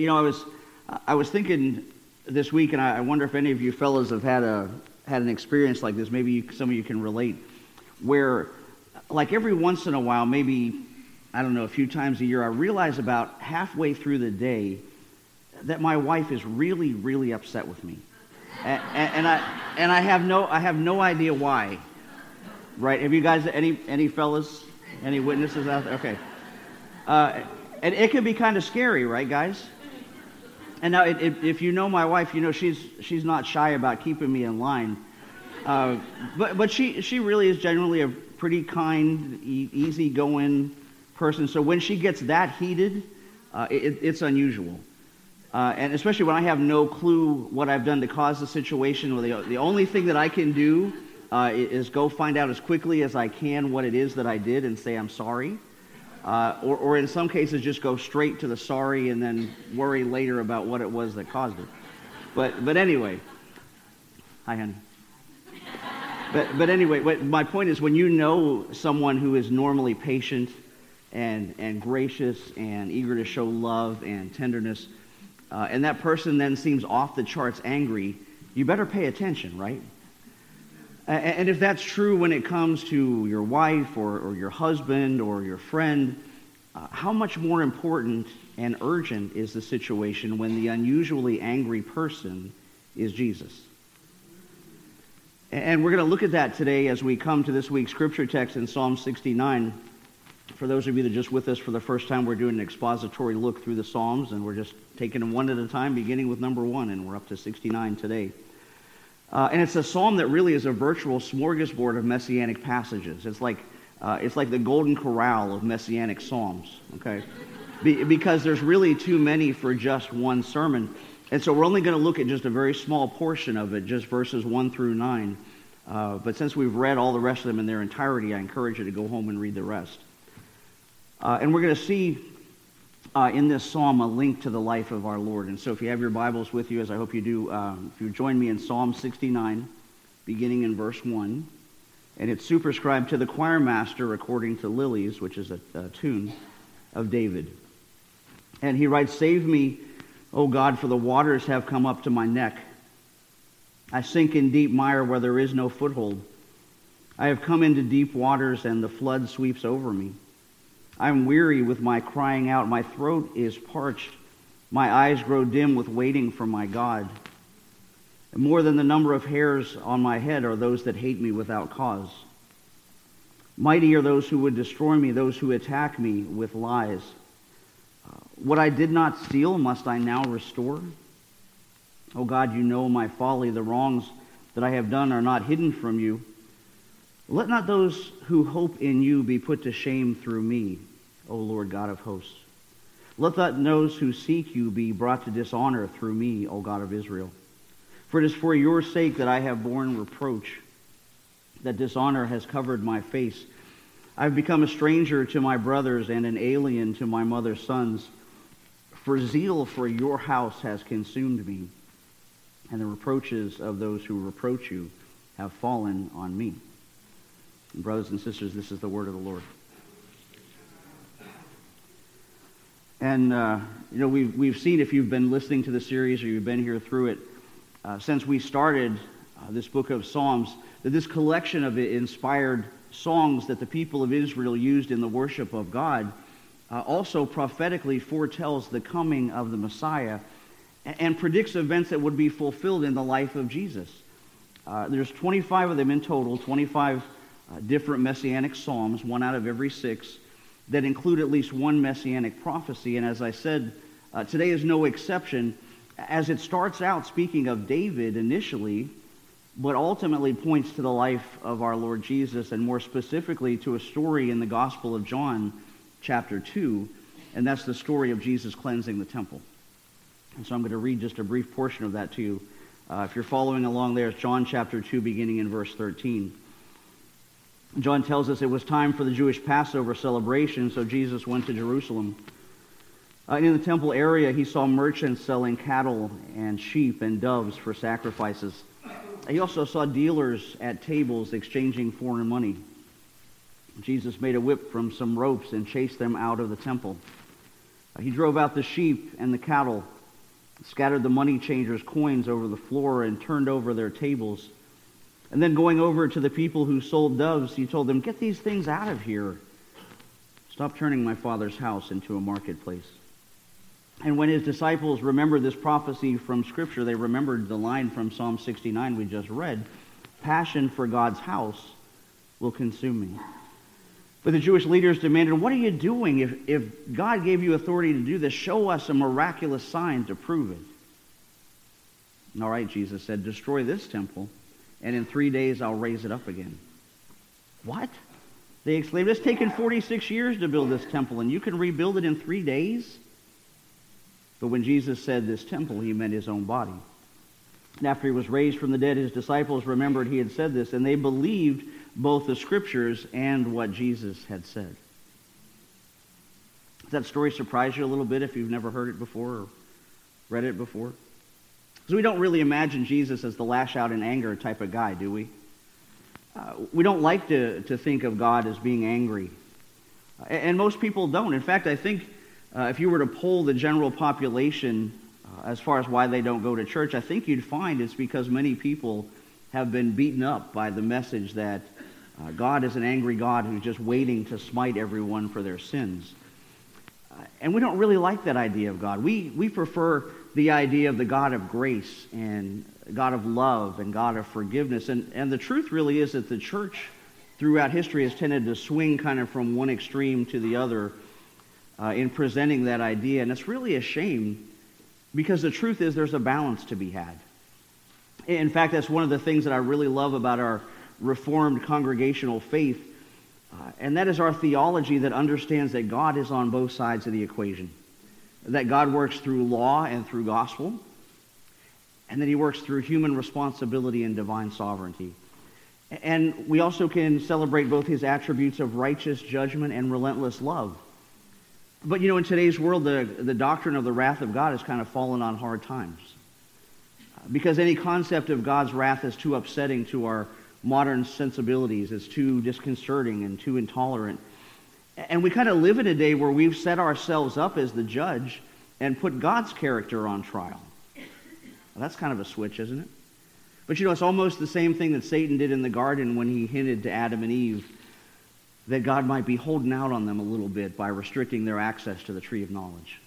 But you know, I was I was thinking this week, and I wonder if any of you fellows have had a had an experience like this. Maybe you, some of you can relate, where like every once in a while, maybe I don't know, a few times a year, I realize about halfway through the day that my wife is really, really upset with me, and, and, I and I have no I have no idea why. Right? Have you guys any any fellas, any witnesses out there? Okay. Uh, and it can be kind of scary, right, guys? And now, it, it, if you know my wife, you know she's she's not shy about keeping me in line. Uh, but but she she really is generally a pretty kind, e- easygoing person. So when she gets that heated, uh, it, it's unusual. Uh, and especially when I have no clue what I've done to cause the situation. The, the only thing that I can do uh, is go find out as quickly as I can what it is that I did and say I'm sorry. Uh, or, or in some cases, just go straight to the sorry and then worry later about what it was that caused it. But, but anyway, hi, honey. But, but anyway, what, my point is when you know someone who is normally patient and, and gracious and eager to show love and tenderness, uh, and that person then seems off the charts angry, you better pay attention, right? And if that's true when it comes to your wife or, or your husband or your friend, uh, how much more important and urgent is the situation when the unusually angry person is Jesus? And we're going to look at that today as we come to this week's scripture text in Psalm 69. For those of you that are just with us for the first time, we're doing an expository look through the Psalms, and we're just taking them one at a time, beginning with number one, and we're up to 69 today. Uh, and it's a psalm that really is a virtual smorgasbord of messianic passages. It's like, uh, it's like the golden corral of messianic psalms, okay? Be, because there's really too many for just one sermon. And so we're only going to look at just a very small portion of it, just verses 1 through 9. Uh, but since we've read all the rest of them in their entirety, I encourage you to go home and read the rest. Uh, and we're going to see uh, in this psalm a link to the life of our Lord. And so if you have your Bibles with you, as I hope you do, um, if you join me in Psalm 69, beginning in verse 1, and it's superscribed to the choir master according to Lilies, which is a, a tune of David. And he writes, Save me, O God, for the waters have come up to my neck. I sink in deep mire where there is no foothold. I have come into deep waters, and the flood sweeps over me. I'm weary with my crying out. My throat is parched. My eyes grow dim with waiting for my God. And more than the number of hairs on my head are those that hate me without cause. Mighty are those who would destroy me, those who attack me with lies. Uh, what I did not steal, must I now restore? Oh God, you know my folly. The wrongs that I have done are not hidden from you. Let not those who hope in you be put to shame through me. O Lord God of hosts. Let not those who seek you be brought to dishonor through me, O God of Israel. For it is for your sake that I have borne reproach, that dishonor has covered my face. I have become a stranger to my brothers and an alien to my mother's sons. For zeal for your house has consumed me, and the reproaches of those who reproach you have fallen on me. And brothers and sisters, this is the word of the Lord. And, uh, you know, we've, we've seen if you've been listening to the series or you've been here through it, uh, since we started uh, this book of Psalms, that this collection of inspired songs that the people of Israel used in the worship of God uh, also prophetically foretells the coming of the Messiah and, and, predicts events that would be fulfilled in the life of Jesus. Uh, there's 25 of them in total, 25 uh, different messianic psalms, one out of every six that include at least one messianic prophecy. And as I said, uh, today is no exception, as it starts out speaking of David initially, but ultimately points to the life of our Lord Jesus, and more specifically to a story in the Gospel of John, chapter 2, and that's the story of Jesus cleansing the temple. And so I'm going to read just a brief portion of that to you. Uh, if you're following along there, it's John chapter 2, beginning in verse 13. John tells us it was time for the Jewish Passover celebration, so Jesus went to Jerusalem. Uh, in the temple area, he saw merchants selling cattle and sheep and doves for sacrifices. He also saw dealers at tables exchanging foreign money. Jesus made a whip from some ropes and chased them out of the temple. He drove out the sheep and the cattle, scattered the money changers' coins over the floor, and turned over their tables. And then going over to the people who sold doves, he told them, Get these things out of here. Stop turning my father's house into a marketplace. And when his disciples remembered this prophecy from Scripture, they remembered the line from Psalm 69 we just read Passion for God's house will consume me. But the Jewish leaders demanded, What are you doing? If, if God gave you authority to do this, show us a miraculous sign to prove it. All right, Jesus said, Destroy this temple, and in three days I'll raise it up again. What? They exclaimed, It's taken 46 years to build this temple, and you can rebuild it in three days? But when Jesus said this temple, he meant his own body. And after he was raised from the dead, his disciples remembered he had said this, and they believed both the scriptures and what Jesus had said. Does that story surprise you a little bit if you've never heard it before or read it before? Because we don't really imagine Jesus as the lash out in anger type of guy, do we? Uh, we don't like to, to think of God as being angry. And most people don't. In fact, I think uh, if you were to poll the general population uh, as far as why they don't go to church, I think you'd find it's because many people have been beaten up by the message that uh, God is an angry God who's just waiting to smite everyone for their sins. Uh, and we don't really like that idea of God. We, we prefer the idea of the God of grace and God of love and God of forgiveness. And, and the truth really is that the church throughout history has tended to swing kind of from one extreme to the other uh, in presenting that idea. And it's really a shame because the truth is there's a balance to be had. In fact, that's one of the things that I really love about our Reformed congregational faith, uh, and that is our theology that understands that God is on both sides of the equation. That God works through law and through gospel, and that he works through human responsibility and divine sovereignty. And we also can celebrate both his attributes of righteous judgment and relentless love. But you know, in today's world, the, the doctrine of the wrath of God has kind of fallen on hard times. Because any concept of God's wrath is too upsetting to our modern sensibilities. It's too disconcerting and too intolerant. And we kind of live in a day where we've set ourselves up as the judge and put God's character on trial. Well, that's kind of a switch, isn't it? But you know, it's almost the same thing that Satan did in the garden when he hinted to Adam and Eve that God might be holding out on them a little bit by restricting their access to the tree of knowledge.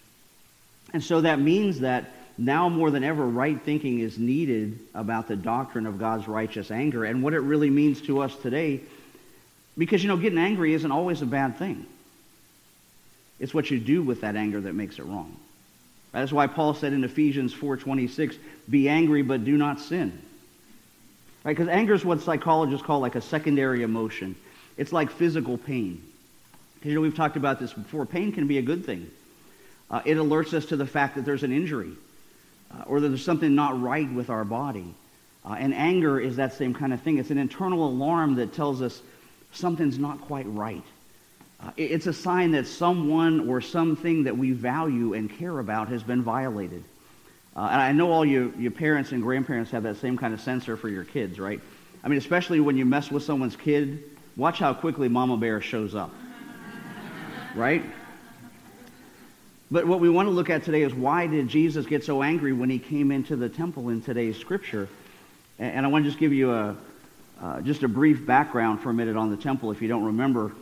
And so that means that now more than ever, right thinking is needed about the doctrine of God's righteous anger and what it really means to us today. Because, you know, getting angry isn't always a bad thing. It's what you do with that anger that makes it wrong. That's why Paul said in Ephesians 4.26, be angry but do not sin. Right? Because anger is what psychologists call like a secondary emotion. It's like physical pain. You know, we've talked about this before. Pain can be a good thing. Uh, it alerts us to the fact that there's an injury uh, or that there's something not right with our body. Uh, and anger is that same kind of thing. It's an internal alarm that tells us something's not quite right. Uh, it's a sign that someone or something that we value and care about has been violated. Uh, and I know all you, you parents and grandparents have that same kind of sensor for your kids, right? I mean, especially when you mess with someone's kid Watch how quickly Mama Bear shows up. right? But what we want to look at today is why did Jesus get so angry when he came into the temple in today's scripture? And I want to just give you a, uh, just a brief background for a minute on the temple if you don't remember.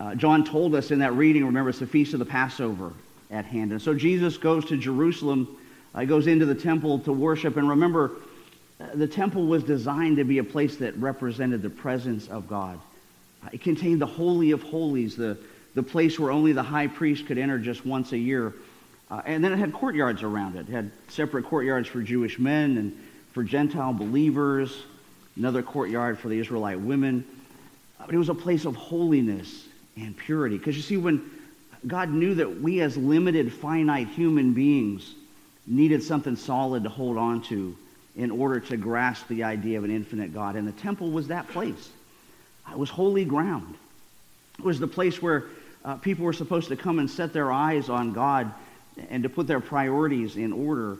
Uh, John told us in that reading, remember, it's the Feast of the Passover at hand. And so Jesus goes to Jerusalem, uh, goes into the temple to worship. And remember, uh, the temple was designed to be a place that represented the presence of God. Uh, it contained the Holy of Holies, the, the place where only the high priest could enter just once a year. And then it had courtyards around it. It had separate courtyards for Jewish men and for Gentile believers, another courtyard for the Israelite women. Uh, but it was a place of holiness and purity. Because you see, when God knew that we as limited, finite human beings needed something solid to hold on to in order to grasp the idea of an infinite God. And the temple was that place. It was holy ground. It was the place where uh, people were supposed to come and set their eyes on God and to put their priorities in order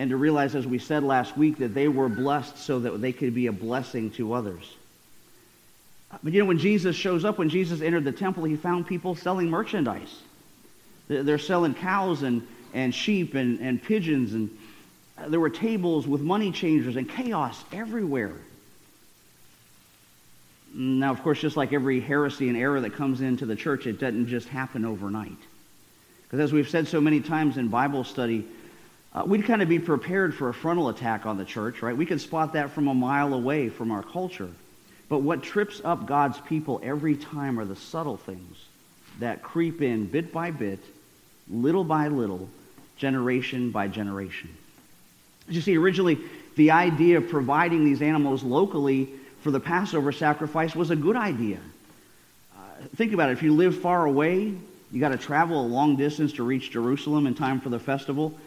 and to realize, as we said last week, that they were blessed so that they could be a blessing to others. But you know, when Jesus shows up, when Jesus entered the temple, he found people selling merchandise. They're selling cows and, and sheep and, and pigeons, and uh, there were tables with money changers and chaos everywhere. Now, of course, just like every heresy and error that comes into the church, it doesn't just happen overnight. Because as we've said so many times in Bible study, uh, we'd kind of be prepared for a frontal attack on the church, right? We could spot that from a mile away from our culture. But what trips up God's people every time are the subtle things that creep in bit by bit, little by little, generation by generation. You see, originally, the idea of providing these animals locally for the Passover sacrifice was a good idea. Uh, think about it. If you live far away, you got to travel a long distance to reach Jerusalem in time for the festival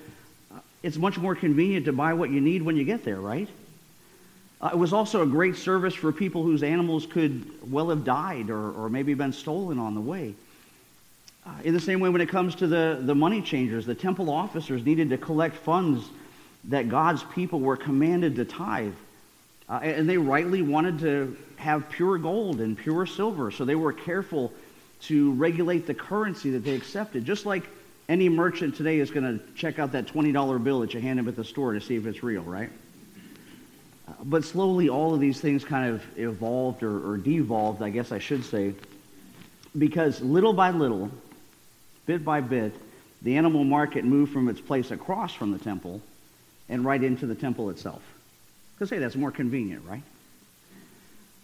it's much more convenient to buy what you need when you get there, right? Uh, it was also a great service for people whose animals could well have died or, or maybe been stolen on the way. Uh, in the same way, when it comes to the, the money changers, the temple officers needed to collect funds that God's people were commanded to tithe. Uh, and they rightly wanted to have pure gold and pure silver, so they were careful to regulate the currency that they accepted, just like any merchant today is going to check out that $20 bill that you hand him at the store to see if it's real, right? Uh, but slowly, all of these things kind of evolved or, or devolved, I guess I should say, because little by little, bit by bit, the animal market moved from its place across from the temple and right into the temple itself. Because, hey, that's more convenient, right?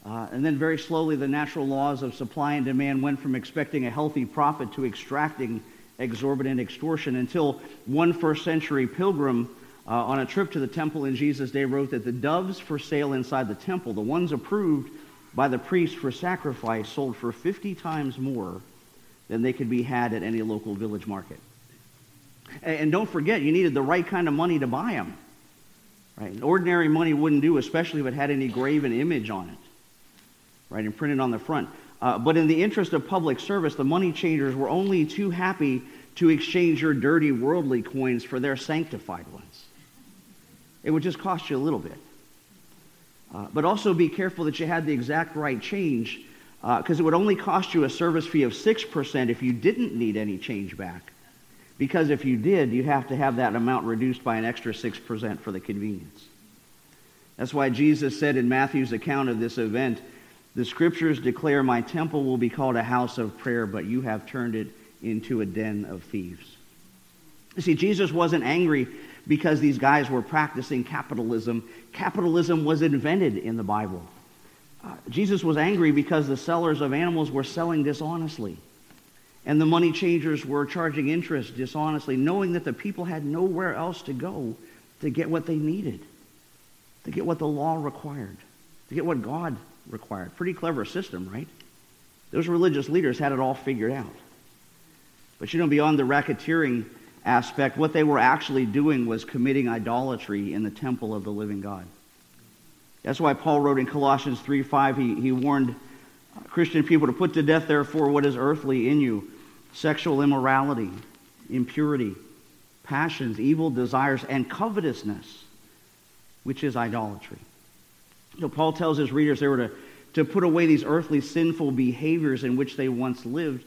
Uh, and then very slowly, the natural laws of supply and demand went from expecting a healthy profit to extracting exorbitant extortion until one first century pilgrim uh, on a trip to the temple in Jesus' day wrote that the doves for sale inside the temple, the ones approved by the priest for sacrifice, sold for 50 times more than they could be had at any local village market. And don't forget, you needed the right kind of money to buy them. Right? ordinary money wouldn't do, especially if it had any graven image on it, right, and printed on the front. Uh, but in the interest of public service, the money changers were only too happy to exchange your dirty worldly coins for their sanctified ones. It would just cost you a little bit. Uh, but also be careful that you had the exact right change, because uh, it would only cost you a service fee of 6% if you didn't need any change back. Because if you did, you'd have to have that amount reduced by an extra 6% for the convenience. That's why Jesus said in Matthew's account of this event, the scriptures declare, My temple will be called a house of prayer, but you have turned it into a den of thieves. You see, Jesus wasn't angry because these guys were practicing capitalism. Capitalism was invented in the Bible. Uh, Jesus was angry because the sellers of animals were selling dishonestly. And the money changers were charging interest dishonestly, knowing that the people had nowhere else to go to get what they needed, to get what the law required, to get what God required. Pretty clever system, right? Those religious leaders had it all figured out. But you know, beyond the racketeering aspect, what they were actually doing was committing idolatry in the temple of the living God. That's why Paul wrote in Colossians 3:5, he, he warned Christian people to put to death, therefore, what is earthly in you sexual immorality, impurity, passions, evil desires, and covetousness, which is idolatry. So Paul tells his readers they were to, to put away these earthly sinful behaviors in which they once lived.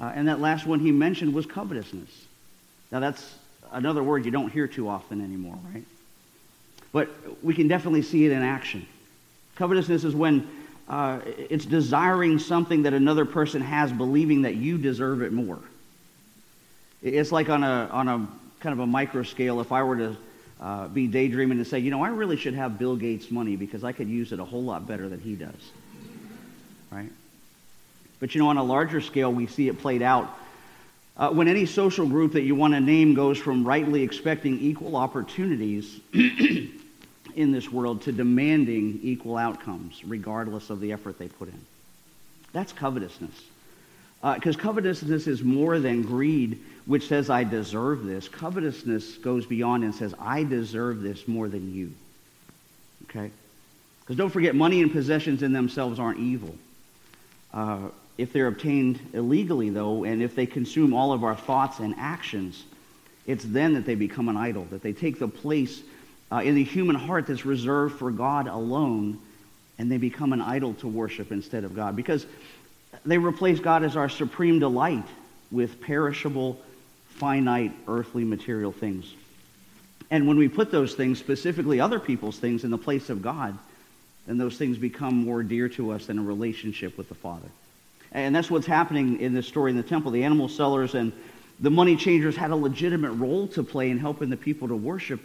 Uh, and that last one he mentioned was covetousness. Now, that's another word you don't hear too often anymore, right? But we can definitely see it in action. Covetousness is when uh, it's desiring something that another person has, believing that you deserve it more. It's like on a, on a kind of a micro scale, if I were to uh, be daydreaming and say, you know, I really should have Bill Gates' money because I could use it a whole lot better than he does. Right? But you know, on a larger scale, we see it played out uh, when any social group that you want to name goes from rightly expecting equal opportunities in this world to demanding equal outcomes, regardless of the effort they put in. That's covetousness. Because uh, covetousness is more than greed which says, I deserve this. Covetousness goes beyond and says, I deserve this more than you. Okay? Because don't forget, money and possessions in themselves aren't evil. Uh, if they're obtained illegally, though, and if they consume all of our thoughts and actions, it's then that they become an idol, that they take the place uh, in the human heart that's reserved for God alone, and they become an idol to worship instead of God. Because they replace God as our supreme delight with perishable finite, earthly, material things. And when we put those things, specifically other people's things, in the place of God, then those things become more dear to us than a relationship with the Father. And that's what's happening in this story in the temple. The animal sellers and the money changers had a legitimate role to play in helping the people to worship,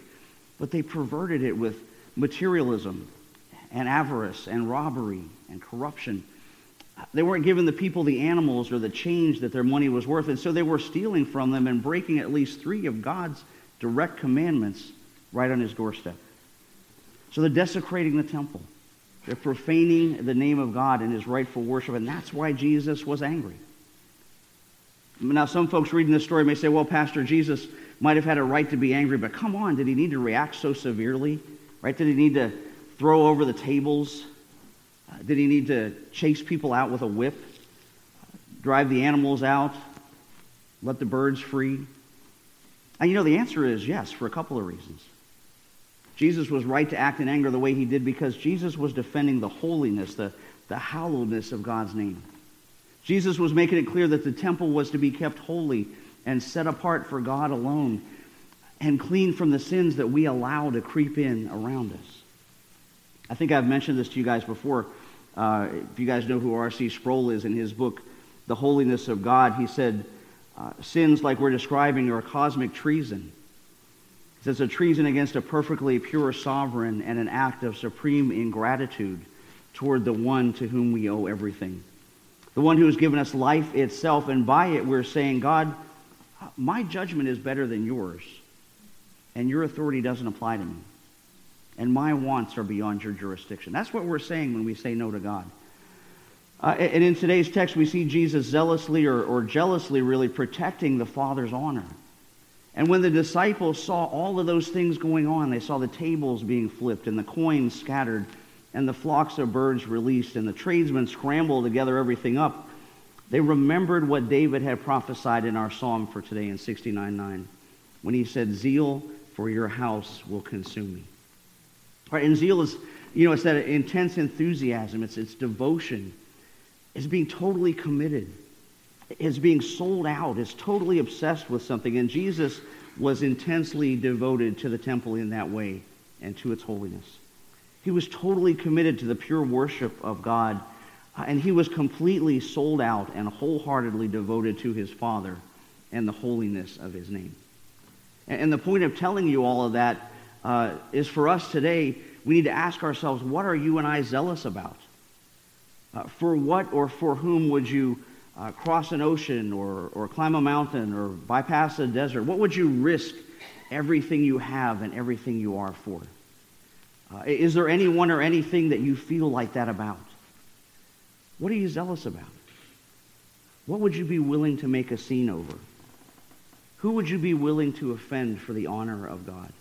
but they perverted it with materialism and avarice and robbery and corruption. They weren't giving the people the animals or the change that their money was worth, and so they were stealing from them and breaking at least three of God's direct commandments right on his doorstep. So they're desecrating the temple. They're profaning the name of God and his rightful worship, and that's why Jesus was angry. Now, some folks reading this story may say, well, Pastor, Jesus might have had a right to be angry, but come on, did he need to react so severely? Right? Did he need to throw over the tables? Uh, did he need to chase people out with a whip? Drive the animals out? Let the birds free? And you know, the answer is yes, for a couple of reasons. Jesus was right to act in anger the way he did because Jesus was defending the holiness, the, the hallowedness of God's name. Jesus was making it clear that the temple was to be kept holy and set apart for God alone and clean from the sins that we allow to creep in around us. I think I've mentioned this to you guys before. Uh, if you guys know who R.C. Sproul is in his book, The Holiness of God, he said, uh, sins like we're describing are cosmic treason. He says a treason against a perfectly pure sovereign and an act of supreme ingratitude toward the one to whom we owe everything. The one who has given us life itself, and by it we're saying, God, my judgment is better than yours, and your authority doesn't apply to me, and my wants are beyond your jurisdiction. That's what we're saying when we say no to God. Uh, and in today's text, we see Jesus zealously or, or jealously really protecting the Father's honor. And when the disciples saw all of those things going on, they saw the tables being flipped and the coins scattered and the flocks of birds released and the tradesmen scrambled to gather everything up, they remembered what David had prophesied in our psalm for today in 69.9 when he said, Zeal for your house will consume me. Right, and zeal is, you know, it's that intense enthusiasm. It's, it's devotion is being totally committed, is being sold out, is totally obsessed with something. And Jesus was intensely devoted to the temple in that way and to its holiness. He was totally committed to the pure worship of God, uh, and he was completely sold out and wholeheartedly devoted to his Father and the holiness of his name. And the point of telling you all of that uh, is for us today, we need to ask ourselves, what are you and I zealous about? Uh, for what or for whom would you uh, cross an ocean or, or climb a mountain or bypass a desert? What would you risk everything you have and everything you are for? Uh, is there anyone or anything that you feel like that about? What are you zealous about? What would you be willing to make a scene over? Who would you be willing to offend for the honor of God?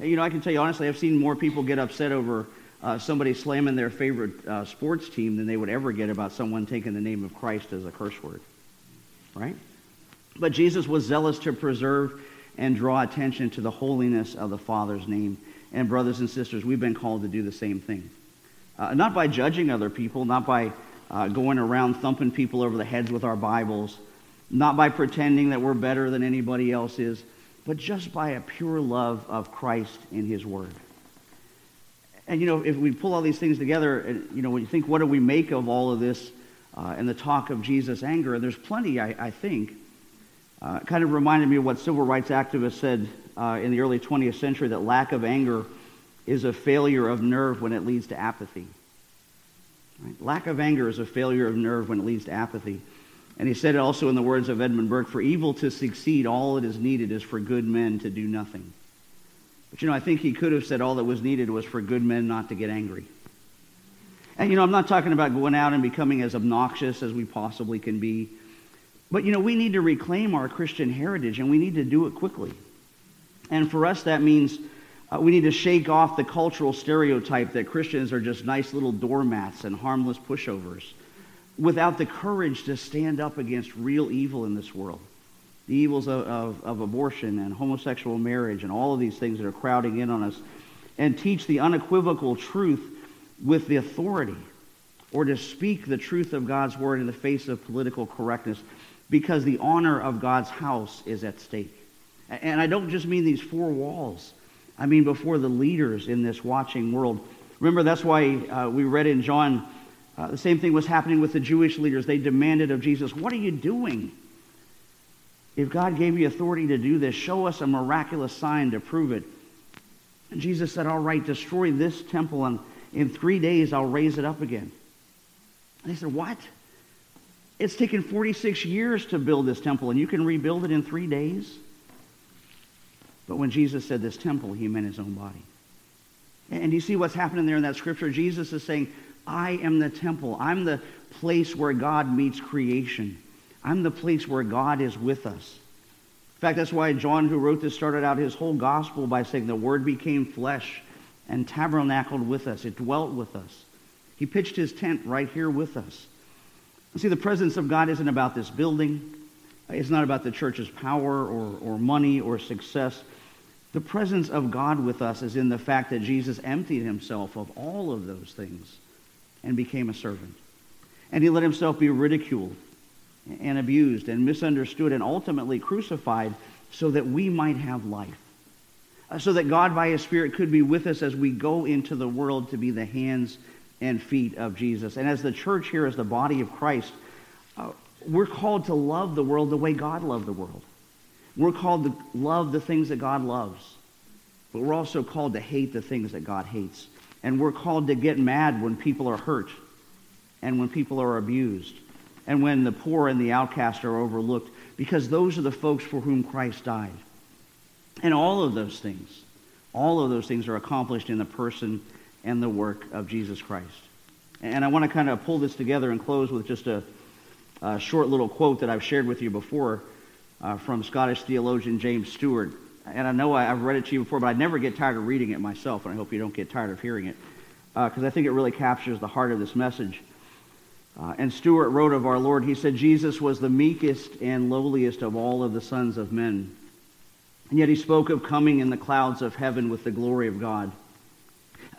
You know, I can tell you honestly, I've seen more people get upset over uh, somebody slamming their favorite uh, sports team than they would ever get about someone taking the name of Christ as a curse word. Right? But Jesus was zealous to preserve and draw attention to the holiness of the Father's name. And, brothers and sisters, we've been called to do the same thing. Uh, not by judging other people, not by uh, going around thumping people over the heads with our Bibles, not by pretending that we're better than anybody else is, but just by a pure love of Christ in His Word. And, you know, if we pull all these things together, and you know, when you think, what do we make of all of this uh, and the talk of Jesus' anger? And there's plenty, I, I think. Uh, kind of reminded me of what civil rights activists said uh, in the early 20th century that lack of anger is a failure of nerve when it leads to apathy. Right? Lack of anger is a failure of nerve when it leads to apathy. And he said it also in the words of Edmund Burke For evil to succeed, all that is needed is for good men to do nothing. But you know, I think he could have said all that was needed was for good men not to get angry. And you know, I'm not talking about going out and becoming as obnoxious as we possibly can be. But you know, we need to reclaim our Christian heritage and we need to do it quickly. And for us, that means uh, we need to shake off the cultural stereotype that Christians are just nice little doormats and harmless pushovers without the courage to stand up against real evil in this world the evils of, of, of, abortion and homosexual marriage and all of these things that are crowding in on us, and teach the unequivocal truth with the authority, or to speak the truth of God's word in the face of political correctness. because the honor of God's house is at stake. And I don't just mean these four walls. I mean before the leaders in this watching world. Remember, that's why uh, we read in John uh, the same thing was happening with the Jewish leaders. They demanded of Jesus, What are you doing? If God gave you authority to do this, show us a miraculous sign to prove it. And Jesus said, All right, destroy this temple, and in three days I'll raise it up again. And they said, What? It's taken 46 years to build this temple, and you can rebuild it in three days? But when Jesus said this temple, he meant his own body. And you see what's happening there in that scripture? Jesus is saying, I am the temple. I'm the place where God meets creation. I'm the place where God is with us. In fact, that's why John, who wrote this, started out his whole gospel by saying, The Word became flesh and tabernacled with us. It dwelt with us. He pitched his tent right here with us. See, the presence of God isn't about this building. It's not about the church's power or, or money or success. The presence of God with us is in the fact that Jesus emptied himself of all of those things and became a servant. And he let himself be ridiculed and abused and misunderstood and ultimately crucified so that we might have life. Uh, so that God, by his Spirit, could be with us as we go into the world to be the hands and feet of Jesus. And as the church here, as the body of Christ, uh, we're called to love the world the way God loved the world. We're called to love the things that God loves. But we're also called to hate the things that God hates. And we're called to get mad when people are hurt and when people are abused and when the poor and the outcast are overlooked because those are the folks for whom Christ died. And all of those things, all of those things are accomplished in the person and the work of Jesus Christ. And I want to kind of pull this together and close with just a, a short little quote that I've shared with you before uh, from Scottish theologian James Stewart and I know I, have read it to you before, but I never get tired of reading it myself, and I hope you don't get tired of hearing it, because uh, I think it really captures the heart of this message. Uh, and Stewart wrote of our Lord, he said, Jesus was the meekest and lowliest of all of the sons of men. And yet he spoke of coming in the clouds of heaven with the glory of God.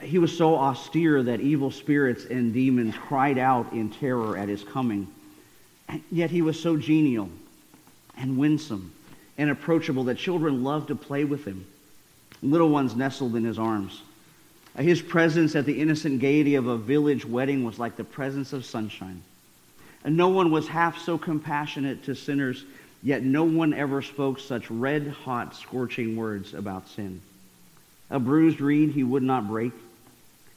He was so austere that evil spirits and demons cried out in terror at his coming. And yet he was so genial and winsome and approachable that children loved to play with him. Little ones nestled in his arms. Uh, his presence at the innocent gaiety of a village wedding was like the presence of sunshine. And no one was half so compassionate to sinners, yet no one ever spoke such red hot, scorching words about sin. A bruised reed he would not break.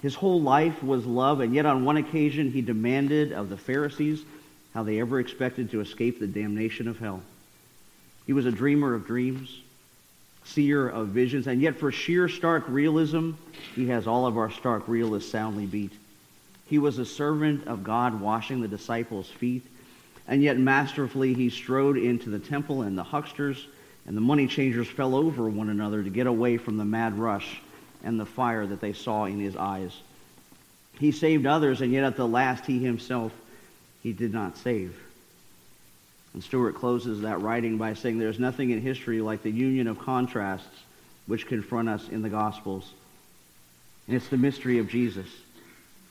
His whole life was love, and yet on one occasion he demanded of the Pharisees how they ever expected to escape the damnation of hell. He was a dreamer of dreams, seer of visions, and yet for sheer stark realism, he has all of our stark realists soundly beat. He was a servant of God washing the disciples' feet, and yet masterfully he strode into the temple, and the hucksters and the money changers fell over one another to get away from the mad rush and the fire that they saw in his eyes. He saved others, and yet at the last he himself he did not save. And Stewart closes that writing by saying there's nothing in history like the union of contrasts which confront us in the Gospels. And it's the mystery of Jesus,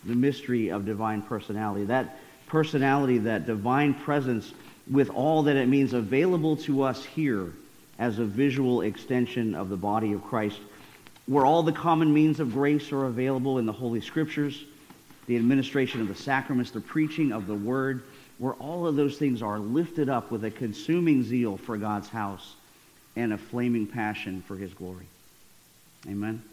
the mystery of divine personality. That personality, that divine presence with all that it means available to us here as a visual extension of the body of Christ, where all the common means of grace are available in the Holy Scriptures, the administration of the sacraments, the preaching of the Word, where all of those things are lifted up with a consuming zeal for God's house and a flaming passion for his glory. Amen.